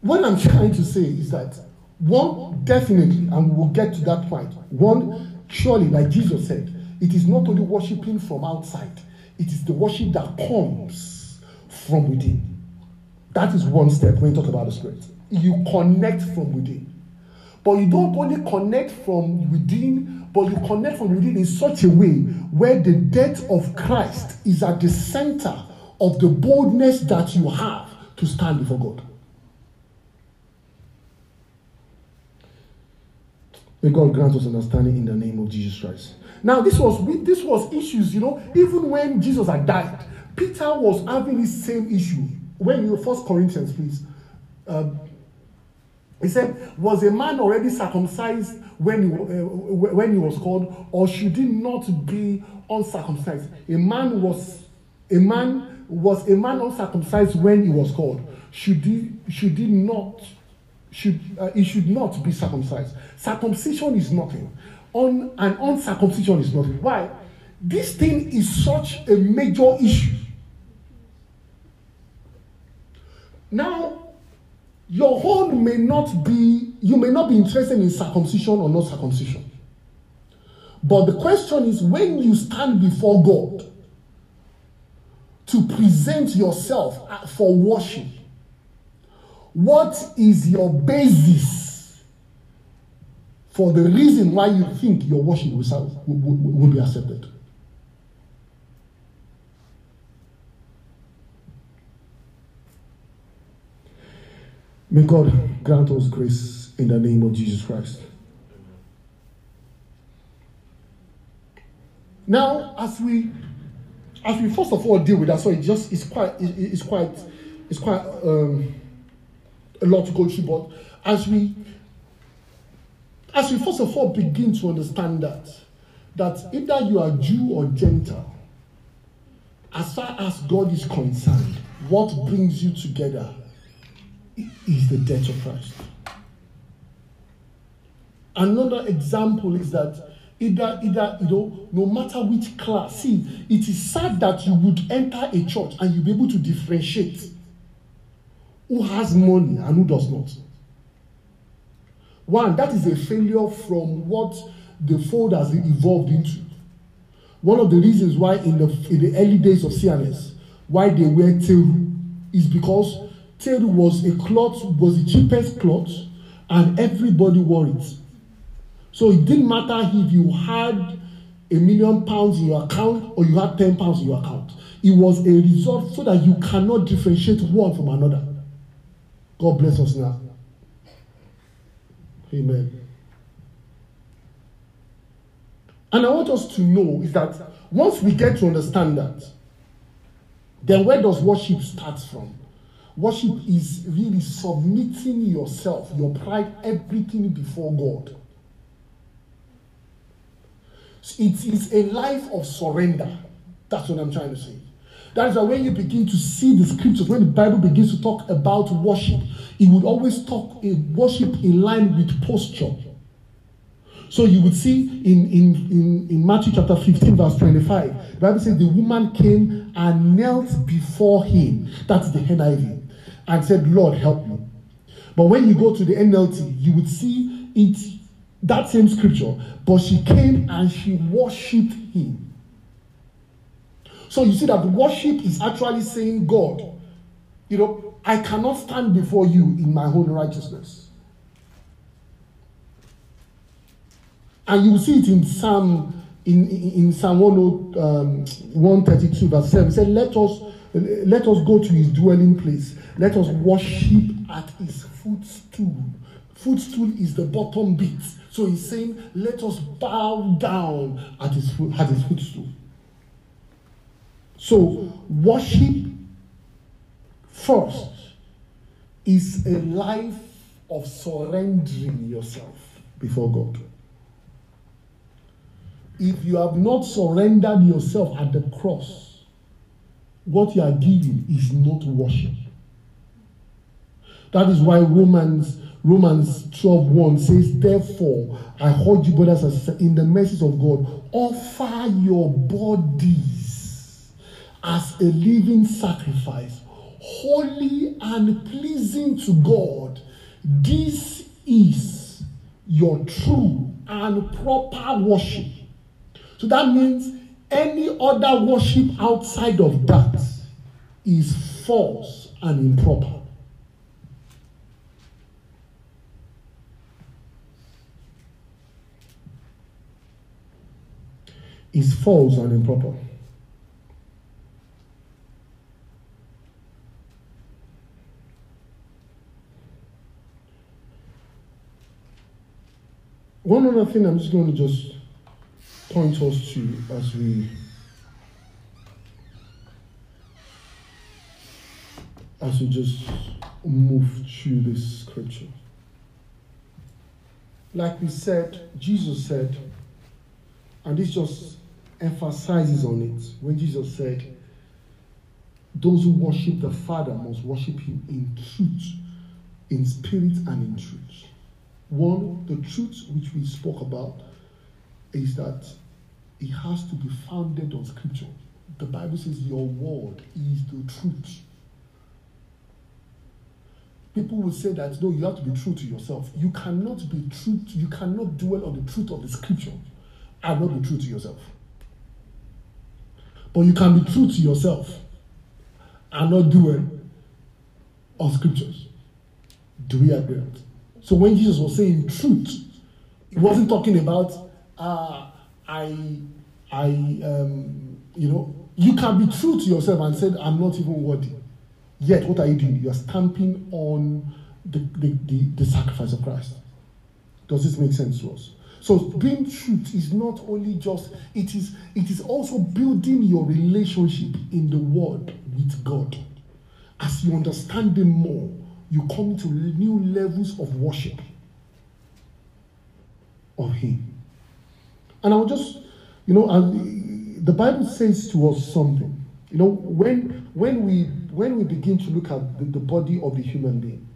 What I'm trying to say is that One, definitely, and we will get to that point. One, surely, like Jesus said, it is not only worshiping from outside, it is the worship that comes from within. That is one step when you talk about the Spirit. You connect from within. But you don't only connect from within, but you connect from within in such a way where the death of Christ is at the center of the boldness that you have to stand before God. May God grant us understanding in the name of Jesus Christ. Now, this was this was issues, you know, even when Jesus had died, Peter was having the same issue. When you First Corinthians, please. Um, he said, Was a man already circumcised when he, uh, when he was called, or should he not be uncircumcised? A man was a man was a man uncircumcised when he was called. Should he should he not should uh, he should not be circumcised? Circumcision is nothing. On and uncircumcision is nothing. Why? This thing is such a major issue. Now, your own may not be, you may not be interested in circumcision or not circumcision. But the question is when you stand before God to present yourself for worship, what is your basis for the reason why you think your worship will be accepted? May God grant us grace in the name of Jesus Christ. Now, as we as we first of all deal with that, so it just it's quite it, it's quite it's quite um, a lot to go through. But as we as we first of all begin to understand that that either you are Jew or Gentile, as far as God is concerned, what brings you together is the death of Christ. Another example is that either, either, you know, no matter which class, see, it is sad that you would enter a church and you'll be able to differentiate who has money and who does not. One, that is a failure from what the fold has evolved into. One of the reasons why in the in the early days of CNS, why they wear teru is because Teru was a cloth, was the cheapest cloth, and everybody wore it. So it didn't matter if you had a million pounds in your account or you had 10 pounds in your account. It was a result so that you cannot differentiate one from another. God bless us now. Amen. And I want us to know is that once we get to understand that, then where does worship start from? Worship is really submitting yourself, your pride, everything before God. It is a life of surrender. That's what I'm trying to say. That is why when you begin to see the scriptures, when the Bible begins to talk about worship, it would always talk a worship in line with posture. So you would see in, in, in, in Matthew chapter 15, verse 25, the Bible says the woman came and knelt before him. That's the NIV and said, Lord, help me. But when you go to the NLT, you would see it that same scripture, but she came and she worshipped him. So you see that worship is actually saying, God, you know, I cannot stand before you in my own righteousness. And you will see it in Psalm in, in, Psalm 10, um, 132, verse 7. It said, Let us let us go to his dwelling place. Let us worship at his footstool. Footstool is the bottom bit. So he's saying, let us bow down at his, foot, at his footstool. So worship first is a life of surrendering yourself before God. If you have not surrendered yourself at the cross, what you are giving is not worship. That is why Romans Romans 12 1 says, Therefore, I hold you, brothers and sisters, in the mercies of God, offer your bodies as a living sacrifice, holy and pleasing to God. This is your true and proper worship. So that means any other worship outside of that is false and improper. Is false and improper. One other thing I'm just going to just point us to as we as we just move through this scripture. Like we said, Jesus said, and this just emphasizes on it when Jesus said, Those who worship the Father must worship Him in truth, in spirit, and in truth. One, the truth which we spoke about is that it has to be founded on scripture. The Bible says, Your word is the truth. People will say that no, you have to be true to yourself. You cannot be true, to, you cannot dwell on the truth of the scripture and not be true to yourself. But you can be true to yourself and not dwell on scriptures. Do we agree? So when Jesus was saying truth, he wasn't talking about uh, I I um, you know you can be true to yourself and said I'm not even worthy. Yet what are you doing? You are stamping on the, the, the, the sacrifice of Christ. Does this make sense to us? So being truth is not only just it is it is also building your relationship in the word with God. As you understand Him more, you come to new levels of worship of Him. And I'll just, you know, the Bible says to us something. You know, when when we when we begin to look at the, the body of the human being,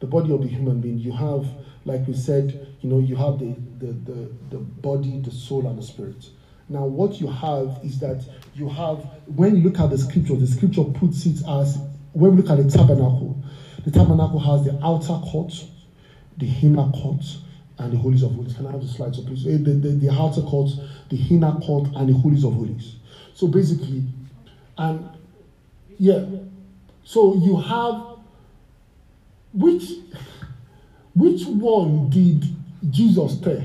the body of the human being, you have, like we said, you know, you have the the the, the body, the soul, and the spirit. Now, what you have is that you have, when you look at the scripture, the scripture puts it as when we look at the tabernacle, the tabernacle has the outer court, the inner court, and the holies of holies. Can I have the slides up, please? Eh, the, the, the outer court, the inner court, and the holies of holies. So basically, and yeah, so you have which which one did Jesus tell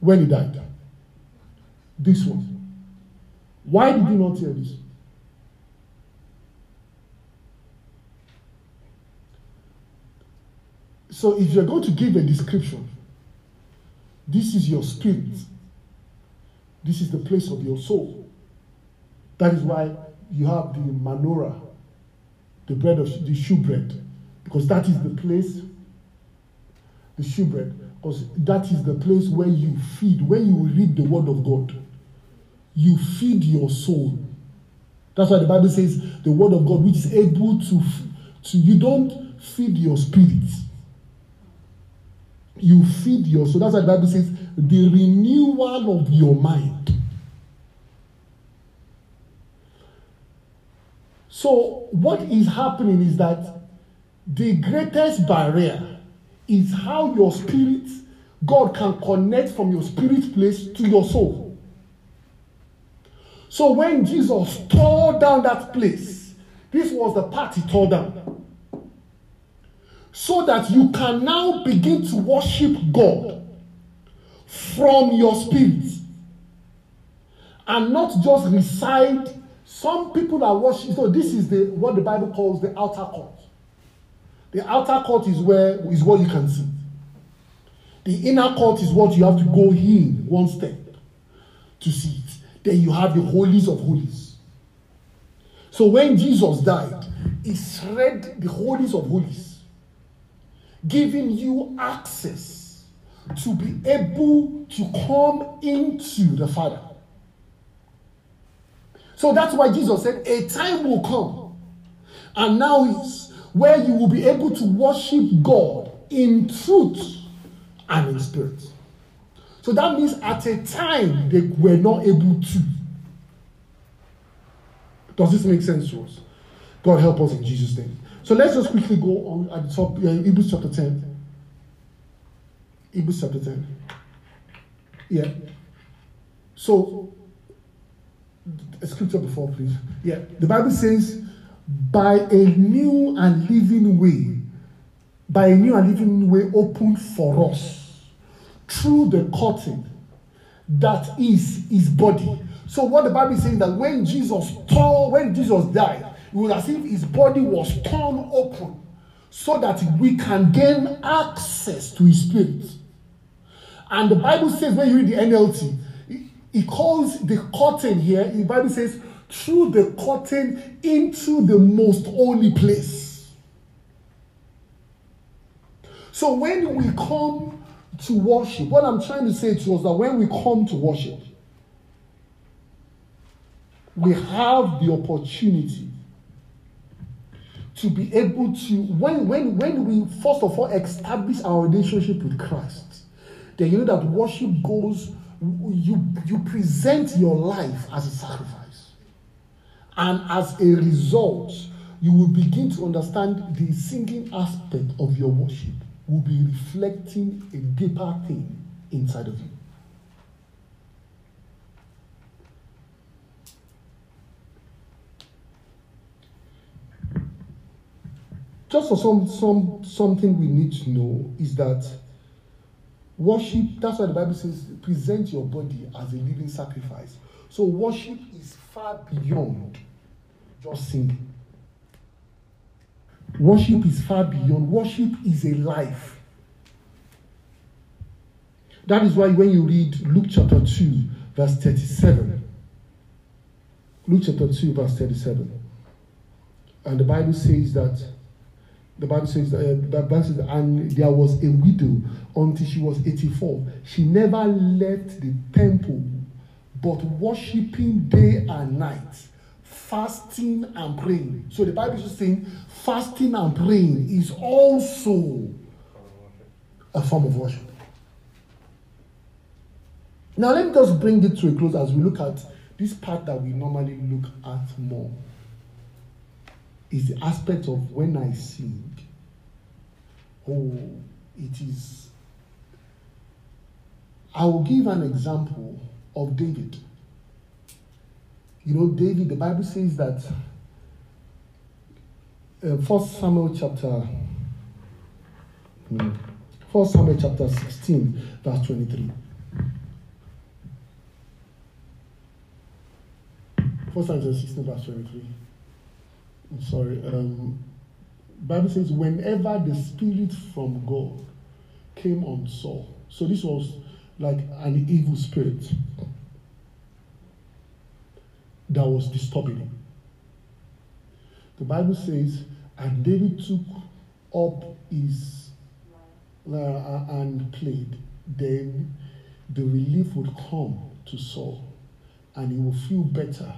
when he died? This one. Why did he not tell this? So if you're going to give a description, this is your spirit. This is the place of your soul. That is why you have the menorah, the bread of the shewbread, because that is the place, the shewbread, because that is the place where you feed. When you read the word of God, you feed your soul. That's why the Bible says the word of God, which is able to, to you don't feed your spirit you feed your soul. That's why the Bible says the renewal of your mind. So, what is happening is that the greatest barrier is how your spirit, God can connect from your spirit place to your soul. So, when Jesus tore down that place, this was the part he tore down so that you can now begin to worship God from your spirit and not just recite. Some people are worshiping. So this is the what the Bible calls the outer court. The outer court is where is what you can see. The inner court is what you have to go in one step to see it. Then you have the holies of holies. So when Jesus died, he shred the holies of holies giving you access to be able to come into the Father. So that's why Jesus said, A time will come, and now is where you will be able to worship God in truth and in spirit. So that means at a time they were not able to. Does this make sense to us? God help us in Jesus' name. So let's just quickly go on at the top, uh, Hebrews chapter 10. Hebrews chapter 10. Yeah. So, a scripture before, please. Yeah. The Bible says, by a new and living way, by a new and living way opened for us through the curtain that is his body. So what the Bible is saying that when Jesus tore, when Jesus died, it was as if his body was torn open so that we can gain access to his spirit. And the Bible says, when you read the NLT, it calls the curtain here, the Bible says, through the curtain into the most holy place. So when we come to worship, what I'm trying to say to us that when we come to worship, we have the opportunity to be able to when when when we first of all establish our relationship with Christ, then you know that worship goes you you present your life as a sacrifice, and as a result, you will begin to understand the singing aspect of your worship will be reflecting a deeper thing inside of you. Just for some, some something we need to know is that worship, that's why the Bible says, present your body as a living sacrifice. So worship is far beyond just singing. Worship is far beyond. Worship is a life. That is why when you read Luke chapter 2, verse 37, Luke chapter 2, verse 37, and the Bible says that, the Bible says uh, the Bible says, and there was a widow until she was 84. She never left the temple, but worshiping day and night fasting and praying. So the Bible is saying fasting and praying is also a form of worship. Now let me just bring it to a close as we look at this part that we normally look at more. Is the aspect of when I sing. Oh, it is. I will give an example of David. You know, David, the Bible says that uh, First Samuel chapter First Samuel chapter 16, verse 23. First Samuel 16, verse 23. I'm sorry. Um, Bible says, whenever the spirit from God came on Saul, so this was like an evil spirit that was disturbing him. The Bible says, and David took up his uh, and played. Then the relief would come to Saul, and he will feel better,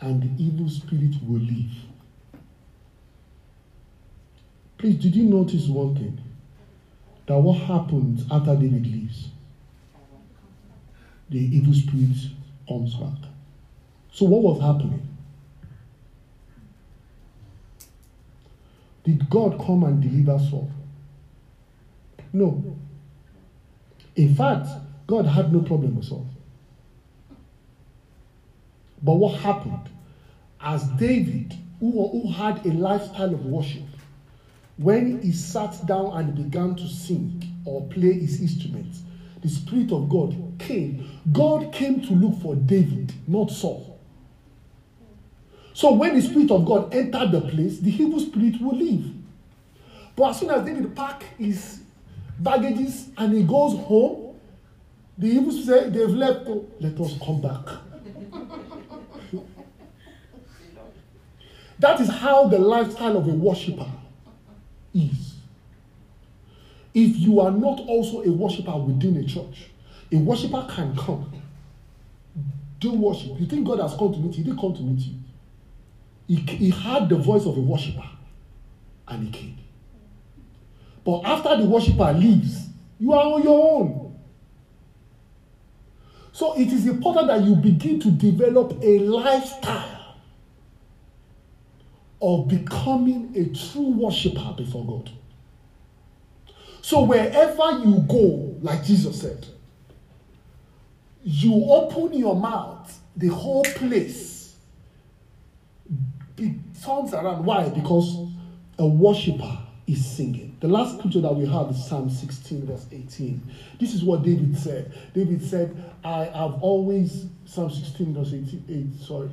and the evil spirit will leave. Please, did you notice one thing? That what happens after David leaves? The evil spirit comes back. So, what was happening? Did God come and deliver Saul? No. In fact, God had no problem with Saul. But what happened? As David, who, who had a lifestyle of worship, when he sat down and began to sing or play his instruments, the Spirit of God came. God came to look for David, not Saul. So when the Spirit of God entered the place, the evil spirit will leave. But as soon as David pack his baggages and he goes home, the evil spirit they've left, oh, let us come back. (laughs) that is how the lifestyle of a worshiper is. If you are not also a worshiper within a church, a worshiper can come, do worship. You think God has come to meet you, he didn't come to meet you. He, he heard the voice of a worshiper and he came. But after the worshiper leaves, you are on your own. So it is important that you begin to develop a lifestyle of becoming a true worshiper before God. So wherever you go, like Jesus said, you open your mouth, the whole place be, turns around. Why? Because a worshiper is singing. The last scripture that we have is Psalm 16, verse 18. This is what David said. David said, I have always, Psalm 16, verse 18, sorry.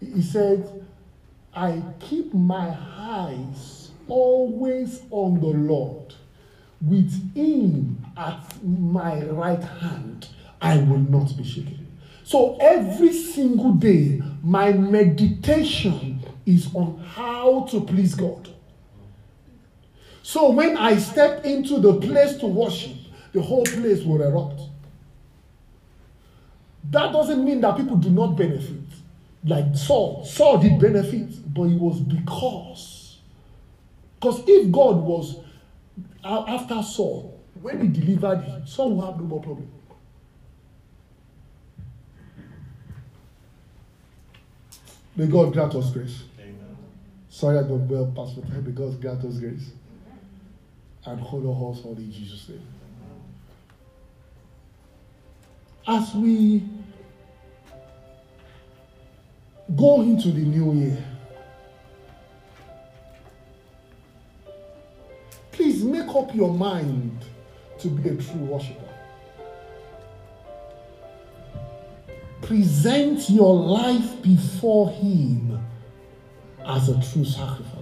He said, I keep my eyes always on the Lord. With him at my right hand, I will not be shaken. So every single day, my meditation is on how to please God. So when I step into the place to worship, the whole place will erupt. That doesn't mean that people do not benefit. Like Saul, Saul did benefit, but it was because. Because if God was after Saul, when he delivered him, Saul will have no more problem. May God grant us grace. Amen. Sorry I don't well pass the time. May God grant us grace. And hold our horse all in Jesus' name. As we go into the new year, please make up your mind to be a true worshiper. present your life before Him as a true sacrifice.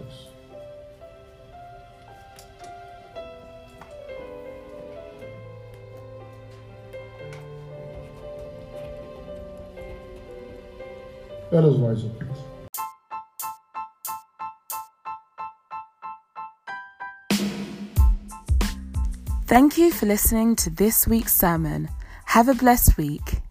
Let us rise up, please. Thank you for listening to this week's sermon. Have a blessed week.